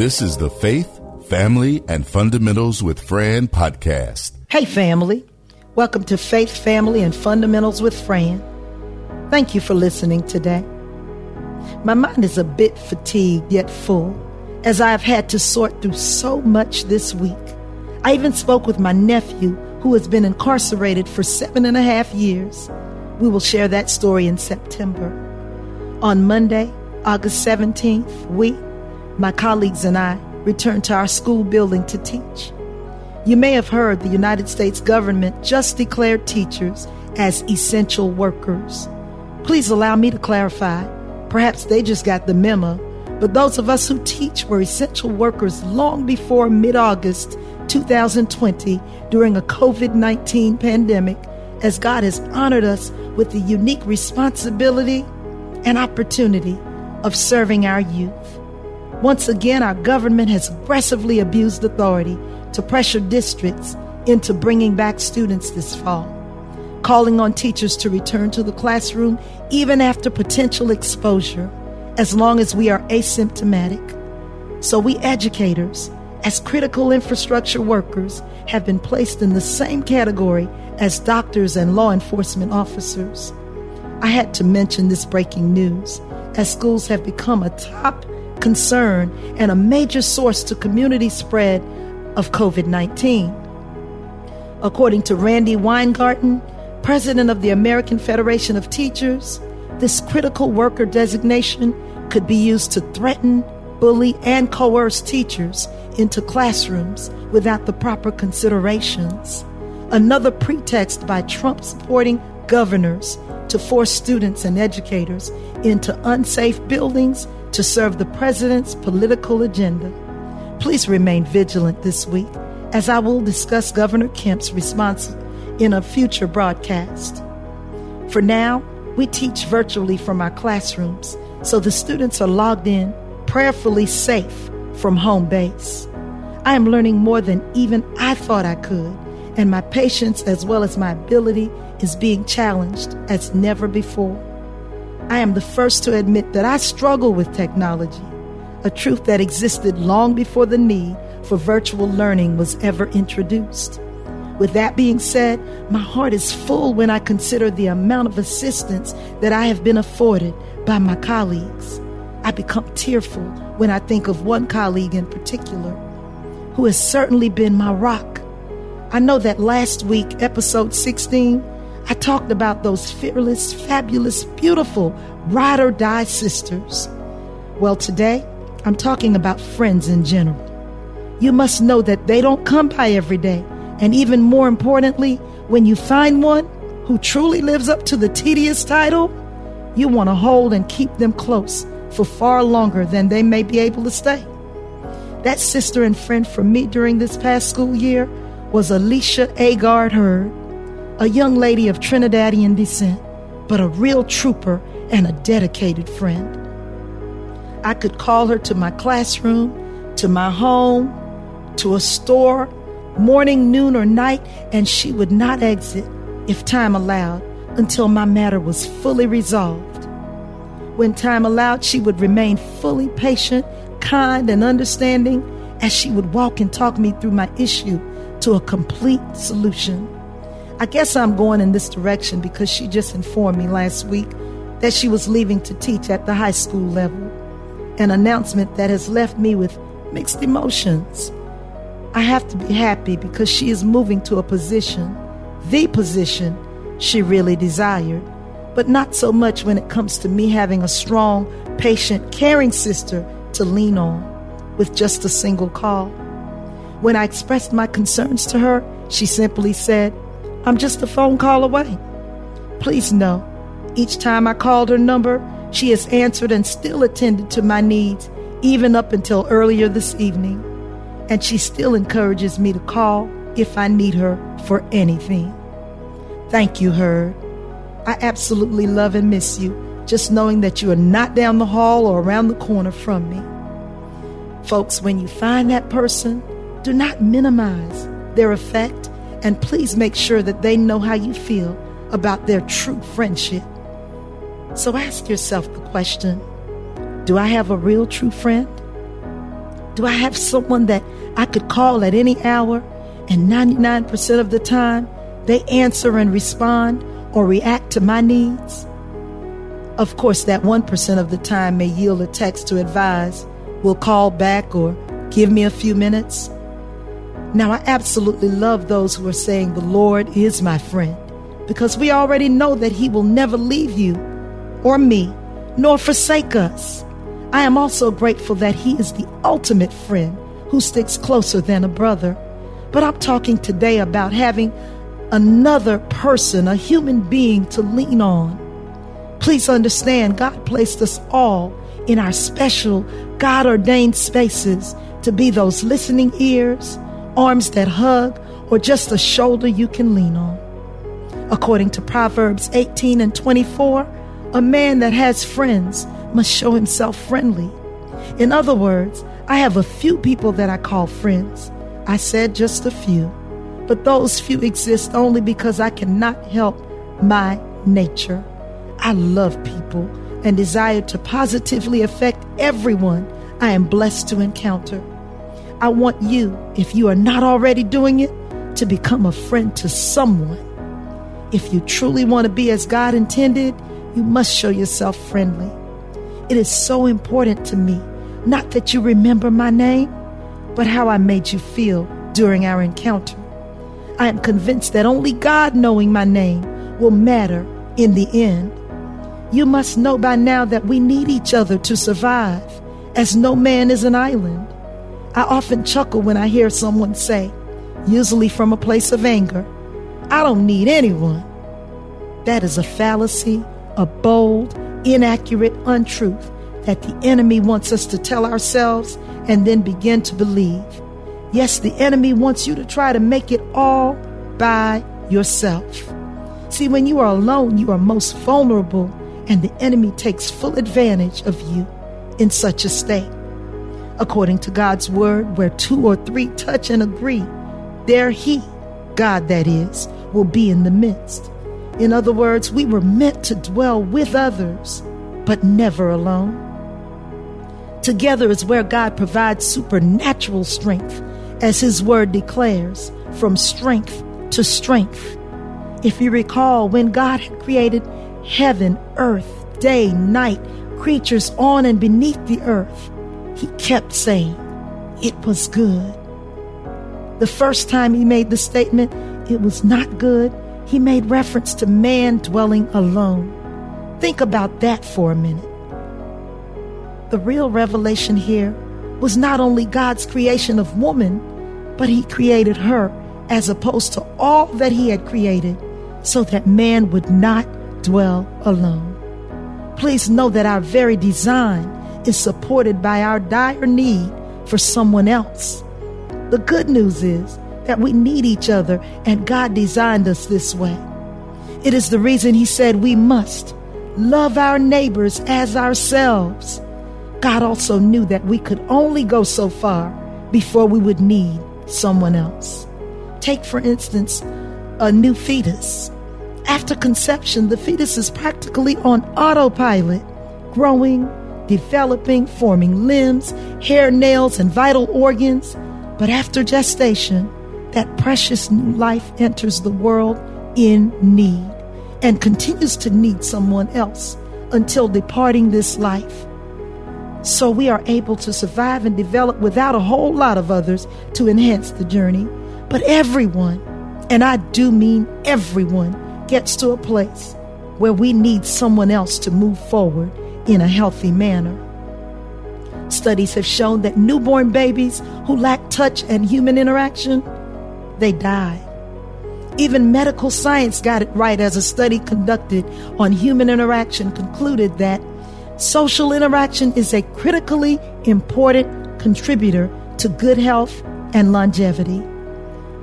This is the Faith, Family, and Fundamentals with Fran podcast. Hey, family. Welcome to Faith, Family, and Fundamentals with Fran. Thank you for listening today. My mind is a bit fatigued yet full as I have had to sort through so much this week. I even spoke with my nephew who has been incarcerated for seven and a half years. We will share that story in September. On Monday, August 17th, we, my colleagues and I, returned to our school building to teach. You may have heard the United States government just declared teachers as essential workers. Please allow me to clarify. Perhaps they just got the memo, but those of us who teach were essential workers long before mid August 2020 during a COVID 19 pandemic, as God has honored us with the unique responsibility and opportunity of serving our youth. Once again, our government has aggressively abused authority to pressure districts into bringing back students this fall, calling on teachers to return to the classroom even after potential exposure, as long as we are asymptomatic. So, we educators, as critical infrastructure workers, have been placed in the same category as doctors and law enforcement officers. I had to mention this breaking news as schools have become a top concern and a major source to community spread of COVID 19. According to Randi Weingarten, president of the American Federation of Teachers, this critical worker designation could be used to threaten, bully, and coerce teachers into classrooms without the proper considerations. Another pretext by Trump supporting governors to force students and educators into unsafe buildings to serve the president's political agenda. Please remain vigilant this week as I will discuss Governor Kemp's response in a future broadcast. For now, we teach virtually from our classrooms, so the students are logged in, prayerfully safe from home base. I am learning more than even I thought I could, and my patience as well as my ability is being challenged as never before. I am the first to admit that I struggle with technology, a truth that existed long before the need for virtual learning was ever introduced. With that being said, my heart is full when I consider the amount of assistance that I have been afforded by my colleagues. I become tearful when I think of one colleague in particular, who has certainly been my rock. I know that last week, episode 16, I talked about those fearless, fabulous, beautiful ride or die sisters. Well, today, I'm talking about friends in general. You must know that they don't come by every day. And even more importantly, when you find one who truly lives up to the tedious title, you want to hold and keep them close for far longer than they may be able to stay. That sister and friend for me during this past school year was Alicia Agard Hurd, a young lady of Trinidadian descent, but a real trooper and a dedicated friend. I could call her to my classroom, to my home, to a store, morning, noon, or night, and she would not exit, if time allowed, until my matter was fully resolved. When time allowed, she would remain fully patient, kind, and understanding as she would walk and talk me through my issue to a complete solution. I guess I'm going in this direction because she just informed me last week that she was leaving to teach at the high school level, an announcement that has left me with mixed emotions. I have to be happy because she is moving to a position, the position she really desired, but not so much when it comes to me having a strong, patient, caring sister to lean on with just a single call. When I expressed my concerns to her, she simply said, I'm just a phone call away. Please know, each time I called her number, she has answered and still attended to my needs, even up until earlier this evening and she still encourages me to call if I need her for anything. Thank you, Hurd. I absolutely love and miss you, just knowing that you are not down the hall or around the corner from me. Folks, when you find that person, do not minimize their effect and please make sure that they know how you feel about their true friendship. So ask yourself the question Do I have a real true friend? Do I have someone that I could call at any hour and 99% of the time they answer and respond or react to my needs? Of course, that 1% of the time may yield a text to advise, will call back or give me a few minutes. Now, I absolutely love those who are saying the Lord is my friend because we already know that He will never leave you or me nor forsake us. I am also grateful that He is the ultimate friend who sticks closer than a brother. But I'm talking today about having another person, a human being to lean on. Please understand, God placed us all in our special, God ordained spaces to be those listening ears, arms that hug, or just a shoulder you can lean on. According to Proverbs 18 and 24, a man that has friends must show himself friendly. In other words, I have a few people that I call friends. I said just a few, but those few exist only because I cannot help my nature. I love people and desire to positively affect everyone I am blessed to encounter. I want you, if you are not already doing it, to become a friend to someone. If you truly want to be as God intended, you must show yourself friendly. It is so important to me, not that you remember my name, but how I made you feel during our encounter. I am convinced that only God knowing my name will matter in the end. You must know by now that we need each other to survive, as no man is an island. I often chuckle when I hear someone say, usually from a place of anger, I don't need anyone. That is a fallacy a bold, inaccurate untruth that the enemy wants us to tell ourselves and then begin to believe. Yes, the enemy wants you to try to make it all by yourself. See, when you are alone, you are most vulnerable, and the enemy takes full advantage of you in such a state. According to God's word, where two or three touch and agree, there He, God that is, will be in the midst. In other words, we were meant to dwell with others, but never alone. Together is where God provides supernatural strength, as His word declares, from strength to strength. If you recall, when God had created heaven, earth, day, night, creatures on and beneath the earth, He kept saying, It was good. The first time He made the statement, It was not good, he made reference to man dwelling alone. Think about that for a minute. The real revelation here was not only God's creation of woman, but He created her as opposed to all that He had created so that man would not dwell alone. Please know that our very design is supported by our dire need for someone else. The good news is that we need each other, and God designed us this way. It is the reason He said we must love our neighbors as ourselves. God also knew that we could only go so far before we would need someone else. Take, for instance, a new fetus. After conception, the fetus is practically on autopilot, growing, developing, forming limbs, hair, nails, and vital organs. But after gestation, that precious new life enters the world in need and continues to need someone else until departing this life. So we are able to survive and develop without a whole lot of others to enhance the journey. But everyone, and I do mean everyone, gets to a place where we need someone else to move forward in a healthy manner. Studies have shown that newborn babies who lack touch and human interaction they die. Even medical science got it right as a study conducted on human interaction concluded that social interaction is a critically important contributor to good health and longevity.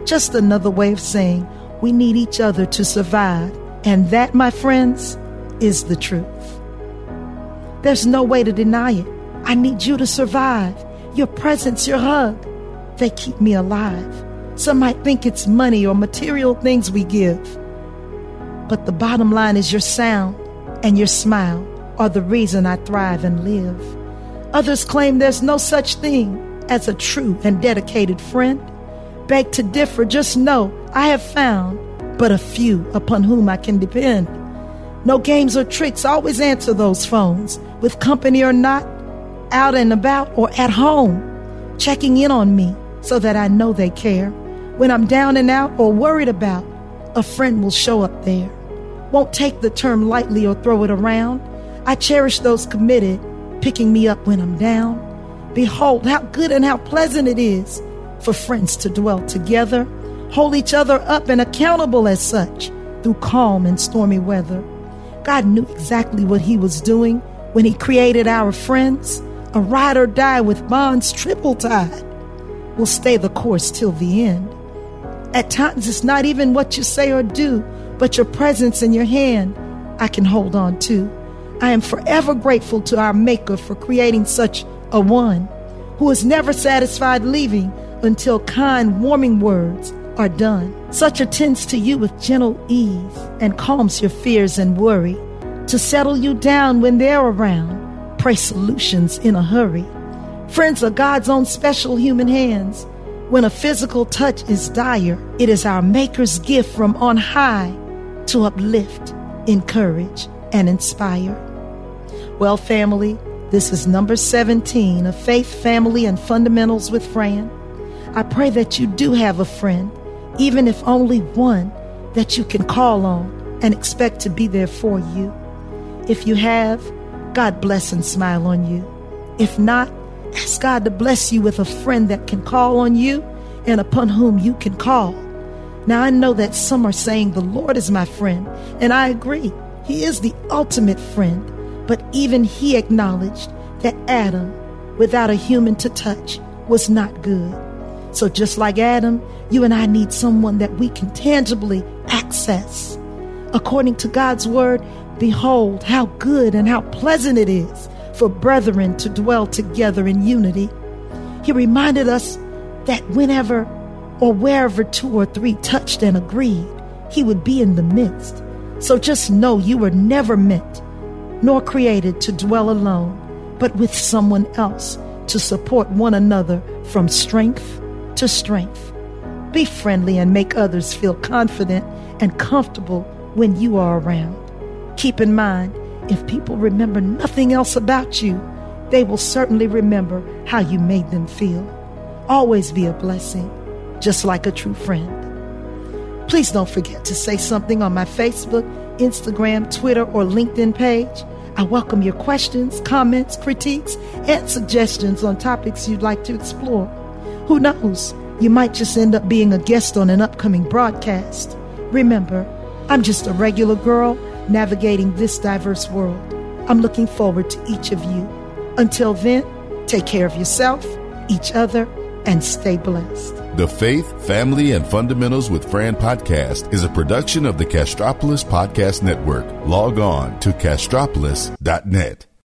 Just another way of saying we need each other to survive, and that, my friends, is the truth. There's no way to deny it. I need you to survive. Your presence, your hug, they keep me alive. Some might think it's money or material things we give. But the bottom line is your sound and your smile are the reason I thrive and live. Others claim there's no such thing as a true and dedicated friend. Beg to differ, just know I have found but a few upon whom I can depend. No games or tricks, always answer those phones, with company or not, out and about or at home, checking in on me so that I know they care. When I'm down and out or worried about, a friend will show up there. Won't take the term lightly or throw it around. I cherish those committed, picking me up when I'm down. Behold, how good and how pleasant it is for friends to dwell together, hold each other up and accountable as such through calm and stormy weather. God knew exactly what He was doing when He created our friends. A ride or die with bonds triple tied will stay the course till the end. At times, it's not even what you say or do, but your presence and your hand I can hold on to. I am forever grateful to our Maker for creating such a one who is never satisfied leaving until kind, warming words are done. Such attends to you with gentle ease and calms your fears and worry to settle you down when they're around. Pray solutions in a hurry. Friends are God's own special human hands. When a physical touch is dire, it is our Maker's gift from on high to uplift, encourage, and inspire. Well, family, this is number 17 of Faith, Family, and Fundamentals with Fran. I pray that you do have a friend, even if only one, that you can call on and expect to be there for you. If you have, God bless and smile on you. If not, ask God to bless you with a friend that can call on you and upon whom you can call. Now, I know that some are saying, The Lord is my friend, and I agree. He is the ultimate friend. But even he acknowledged that Adam, without a human to touch, was not good. So, just like Adam, you and I need someone that we can tangibly access. According to God's word, behold how good and how pleasant it is for brethren to dwell together in unity. He reminded us that whenever or wherever two or three touched and agreed, he would be in the midst. So just know you were never meant nor created to dwell alone, but with someone else to support one another from strength to strength. Be friendly and make others feel confident and comfortable when you are around. Keep in mind, if people remember nothing else about you, they will certainly remember how you made them feel. Always be a blessing, just like a true friend. Please don't forget to say something on my Facebook, Instagram, Twitter, or LinkedIn page. I welcome your questions, comments, critiques, and suggestions on topics you'd like to explore. Who knows? You might just end up being a guest on an upcoming broadcast. Remember, I'm just a regular girl navigating this diverse world. I'm looking forward to each of you. Until then, take care of yourself, each other, and stay blessed. The Faith, Family, and Fundamentals with Fran podcast is a production of the Castropolis Podcast Network. Log on to castropolis.net.